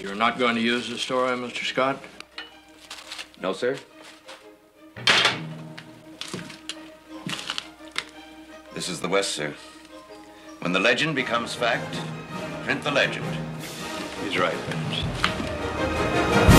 You're not going to use the story, Mr. Scott? No, sir. This is the West, sir. When the legend becomes fact, print the legend. He's right, Vince.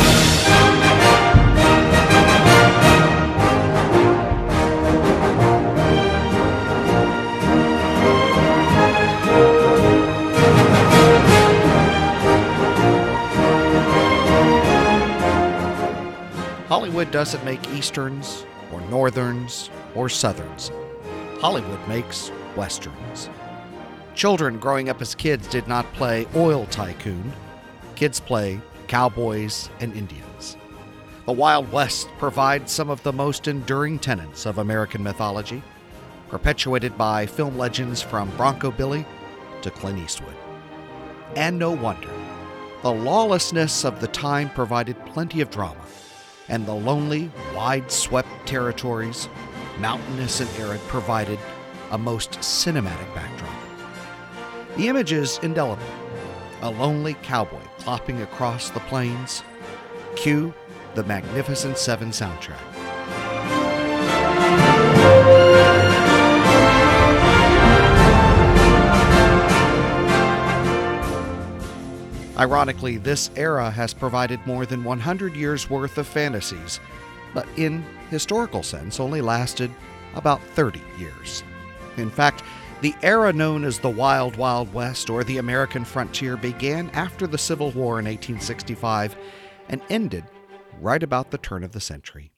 Doesn't make Easterns, or Northerns, or Southerns. Hollywood makes Westerns. Children growing up as kids did not play oil tycoon, kids play cowboys and Indians. The Wild West provides some of the most enduring tenets of American mythology, perpetuated by film legends from Bronco Billy to Clint Eastwood. And no wonder. The lawlessness of the time provided plenty of drama, and the lonely, wide swept territories, mountainous and arid, provided a most cinematic backdrop. The image is indelible a lonely cowboy clopping across the plains. Cue the Magnificent Seven soundtrack. Ironically, this era has provided more than 100 years' worth of fantasies, but in historical sense only lasted about 30 years. In fact, the era known as the Wild Wild West or the American frontier began after the Civil War in 1865 and ended right about the turn of the century.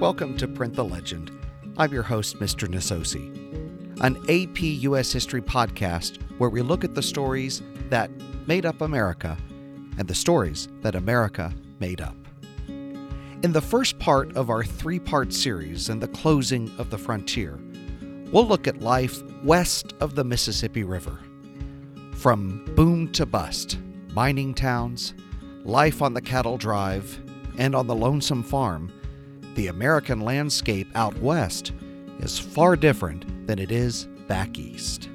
Welcome to Print the Legend. I'm your host, Mr. Nasosi, an AP U.S. History podcast where we look at the stories that made up America and the stories that America made up. In the first part of our three part series and the closing of the frontier, we'll look at life west of the Mississippi River. From boom to bust, mining towns, life on the cattle drive, and on the lonesome farm, the American landscape out west is far different than it is back east.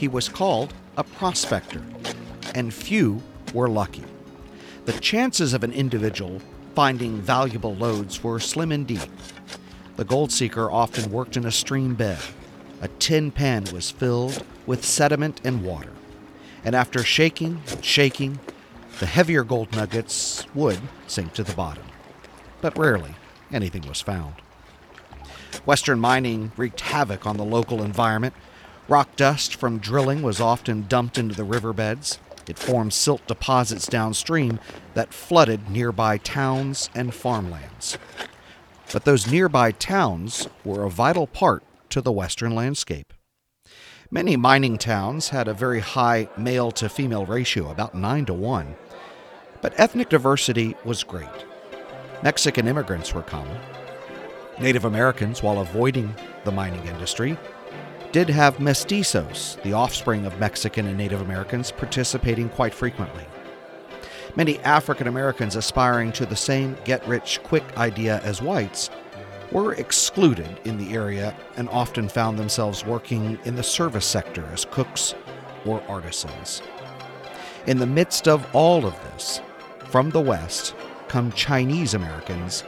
He was called a prospector, and few were lucky. The chances of an individual finding valuable lodes were slim indeed. The gold seeker often worked in a stream bed. A tin pan was filled with sediment and water, and after shaking and shaking, the heavier gold nuggets would sink to the bottom. But rarely anything was found. Western mining wreaked havoc on the local environment. Rock dust from drilling was often dumped into the riverbeds. It formed silt deposits downstream that flooded nearby towns and farmlands. But those nearby towns were a vital part to the western landscape. Many mining towns had a very high male to female ratio, about 9 to 1. But ethnic diversity was great. Mexican immigrants were common. Native Americans, while avoiding the mining industry, did have mestizos, the offspring of Mexican and Native Americans, participating quite frequently. Many African Americans aspiring to the same get rich quick idea as whites were excluded in the area and often found themselves working in the service sector as cooks or artisans. In the midst of all of this, from the West come Chinese Americans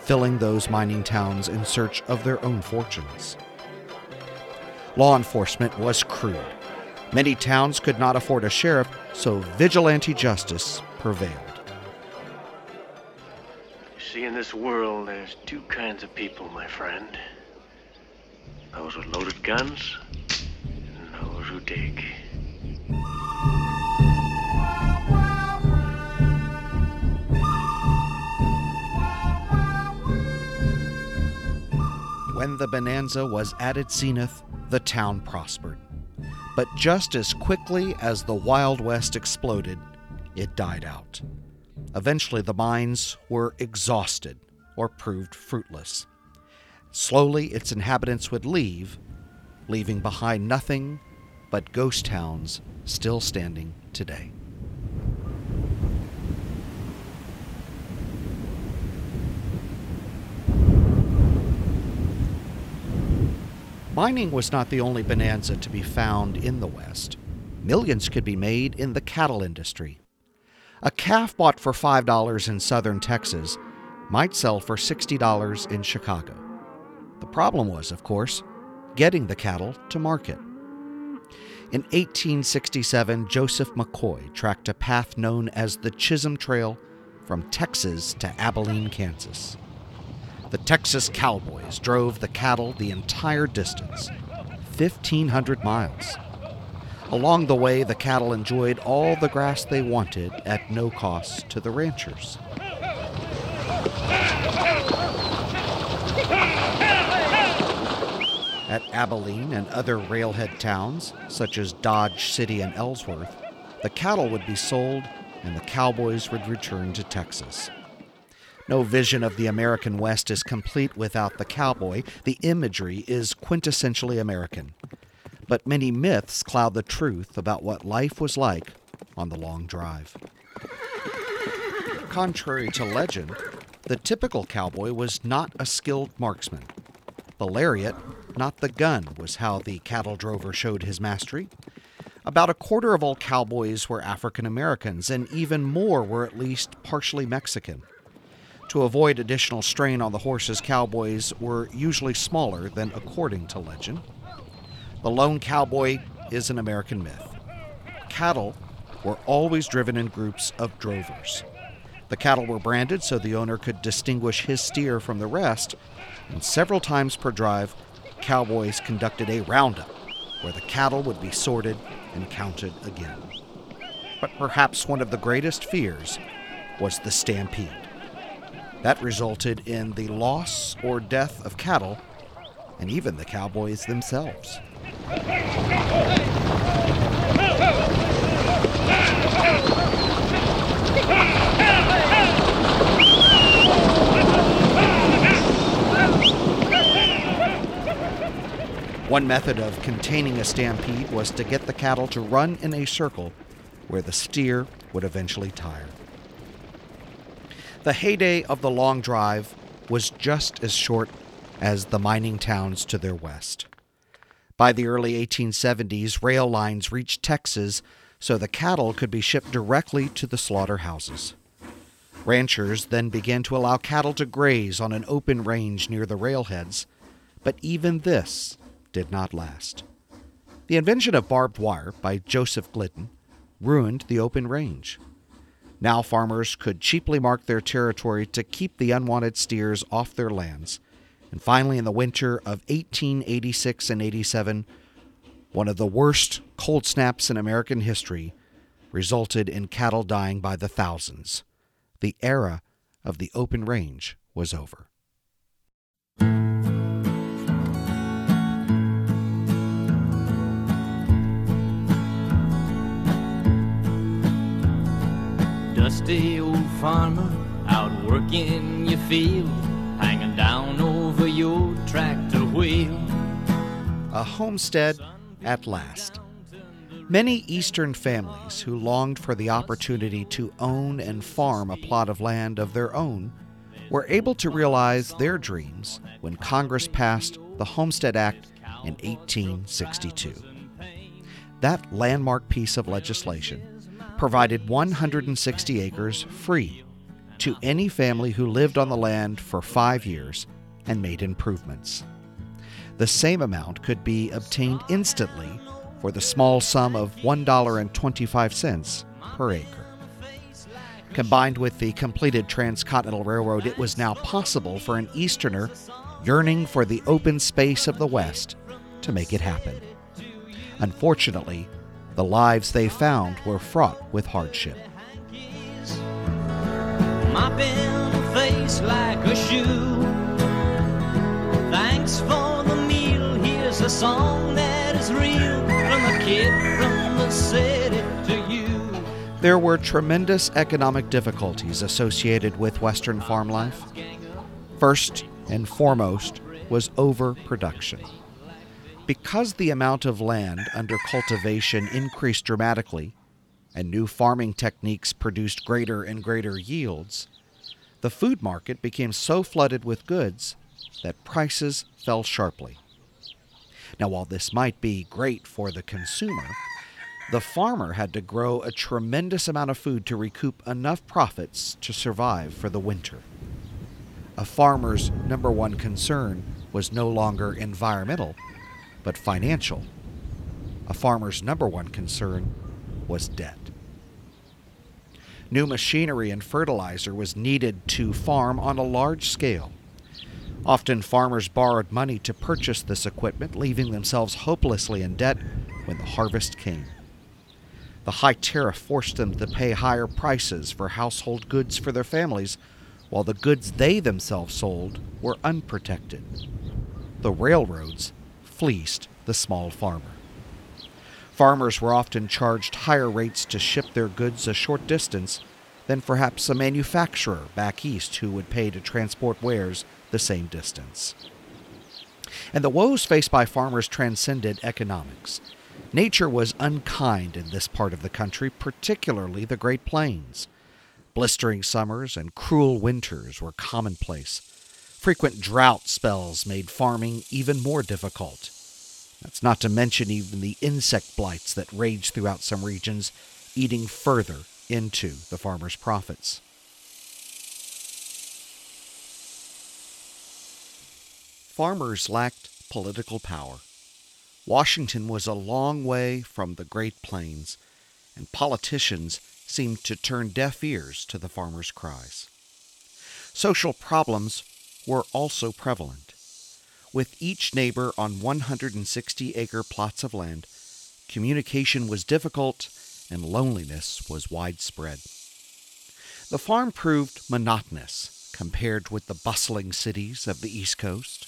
filling those mining towns in search of their own fortunes. Law enforcement was crude. Many towns could not afford a sheriff, so vigilante justice prevailed. You see, in this world, there's two kinds of people, my friend. Those with loaded guns, and those who dig. When the bonanza was at its zenith, the town prospered. But just as quickly as the Wild West exploded, it died out. Eventually, the mines were exhausted or proved fruitless. Slowly, its inhabitants would leave, leaving behind nothing but ghost towns still standing today. Mining was not the only bonanza to be found in the West. Millions could be made in the cattle industry. A calf bought for $5 in southern Texas might sell for $60 in Chicago. The problem was, of course, getting the cattle to market. In 1867, Joseph McCoy tracked a path known as the Chisholm Trail from Texas to Abilene, Kansas. The Texas cowboys drove the cattle the entire distance 1,500 miles. Along the way, the cattle enjoyed all the grass they wanted at no cost to the ranchers. At Abilene and other railhead towns, such as Dodge City and Ellsworth, the cattle would be sold and the cowboys would return to Texas. No vision of the American West is complete without the cowboy. The imagery is quintessentially American. But many myths cloud the truth about what life was like on the long drive. Contrary to legend, the typical cowboy was not a skilled marksman. The lariat, not the gun, was how the cattle drover showed his mastery. About a quarter of all cowboys were African Americans, and even more were at least partially Mexican. To avoid additional strain on the horses, cowboys were usually smaller than according to legend. The lone cowboy is an American myth. Cattle were always driven in groups of drovers. The cattle were branded so the owner could distinguish his steer from the rest, and several times per drive, cowboys conducted a roundup where the cattle would be sorted and counted again. But perhaps one of the greatest fears was the stampede. That resulted in the loss or death of cattle and even the cowboys themselves. One method of containing a stampede was to get the cattle to run in a circle where the steer would eventually tire. The heyday of the long drive was just as short as the mining towns to their west. By the early 1870s, rail lines reached Texas so the cattle could be shipped directly to the slaughterhouses. Ranchers then began to allow cattle to graze on an open range near the railheads, but even this did not last. The invention of barbed wire by Joseph Glidden ruined the open range. Now farmers could cheaply mark their territory to keep the unwanted steers off their lands. And finally, in the winter of 1886 and 87, one of the worst cold snaps in American history resulted in cattle dying by the thousands. The era of the open range was over. Dusty old farmer out working your field, hanging down over your tractor wheel. A homestead at last. Many Eastern families who longed for the opportunity to own and farm a plot of land of their own were able to realize their dreams when Congress passed the Homestead Act in 1862. That landmark piece of legislation provided 160 acres free to any family who lived on the land for five years and made improvements. The same amount could be obtained instantly for the small sum of $1.25 per acre. Combined with the completed Transcontinental Railroad, it was now possible for an Easterner yearning for the open space of the West to make it happen. Unfortunately, the lives they found were fraught with hardship. Mopping a face like a shoe. Thanks for the meal, here's a song that is real from kid from the city to you. There were tremendous economic difficulties associated with Western farm life. First and foremost was overproduction. Because the amount of land under cultivation increased dramatically and new farming techniques produced greater and greater yields, the food market became so flooded with goods that prices fell sharply. Now, while this might be great for the consumer, the farmer had to grow a tremendous amount of food to recoup enough profits to survive for the winter. A farmer's number one concern was no longer environmental, but financial. A farmer's number one concern was debt. New machinery and fertilizer was needed to farm on a large scale. Often farmers borrowed money to purchase this equipment, leaving themselves hopelessly in debt when the harvest came. The high tariff forced them to pay higher prices for household goods for their families, while the goods they themselves sold were unprotected. The railroads fleeced the small farmer. Farmers were often charged higher rates to ship their goods a short distance than perhaps a manufacturer back east who would pay to transport wares the same distance. And the woes faced by farmers transcended economics. Nature was unkind in this part of the country, particularly the Great Plains. Blistering summers and cruel winters were commonplace. Frequent drought spells made farming even more difficult. That's not to mention even the insect blights that raged throughout some regions, eating further into the farmers' profits. Farmers lacked political power. Washington was a long way from the Great Plains, and politicians seemed to turn deaf ears to the farmers' cries. Social problems were also prevalent. With each neighbor on 160 acre plots of land, communication was difficult and loneliness was widespread. The farm proved monotonous compared with the bustling cities of the East Coast.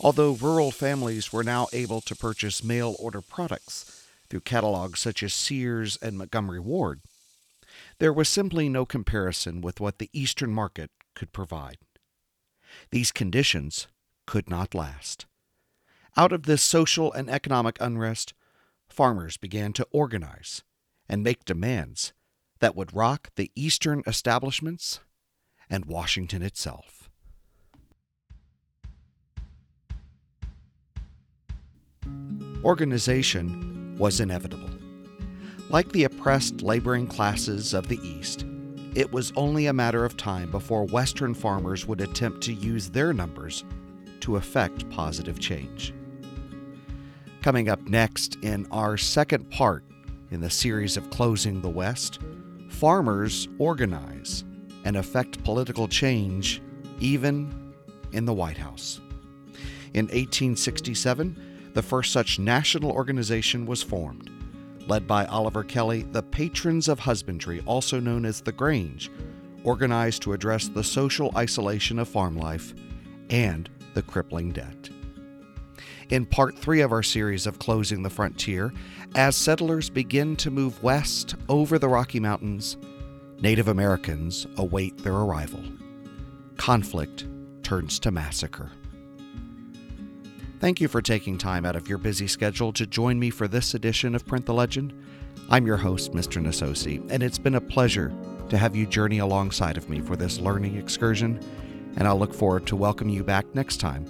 Although rural families were now able to purchase mail order products through catalogs such as Sears and Montgomery Ward, there was simply no comparison with what the Eastern market could provide. These conditions could not last. Out of this social and economic unrest, farmers began to organize and make demands that would rock the Eastern establishments and Washington itself. Organization was inevitable. Like the oppressed laboring classes of the East, it was only a matter of time before Western farmers would attempt to use their numbers to effect positive change. Coming up next in our second part in the series of Closing the West, farmers organize and affect political change even in the White House. In 1867, the first such national organization was formed. Led by Oliver Kelley, the Patrons of Husbandry, also known as the Grange, organized to address the social isolation of farm life and the crippling debt. In part three of our series of Closing the Frontier, as settlers begin to move west over the Rocky Mountains, Native Americans await their arrival. Conflict turns to massacre. Thank you for taking time out of your busy schedule to join me for this edition of Print the Legend. I'm your host, Mr. Nasosi, and it's been a pleasure to have you journey alongside of me for this learning excursion, and I'll look forward to welcoming you back next time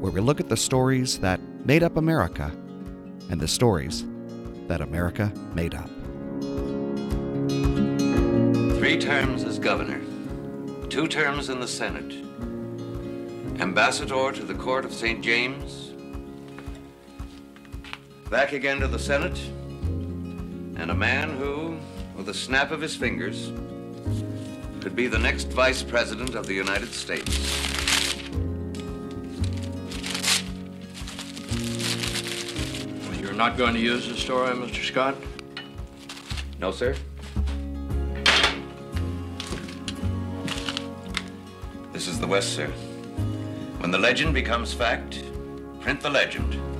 where we look at the stories that made up America and the stories that America made up. Three terms as governor, two terms in the Senate, ambassador to the court of St. James, back again to the Senate, and a man who, with a snap of his fingers, could be the next vice president of the United States. You're not going to use the story, Mr. Scott? No, sir. This is the West, sir. When the legend becomes fact, print the legend.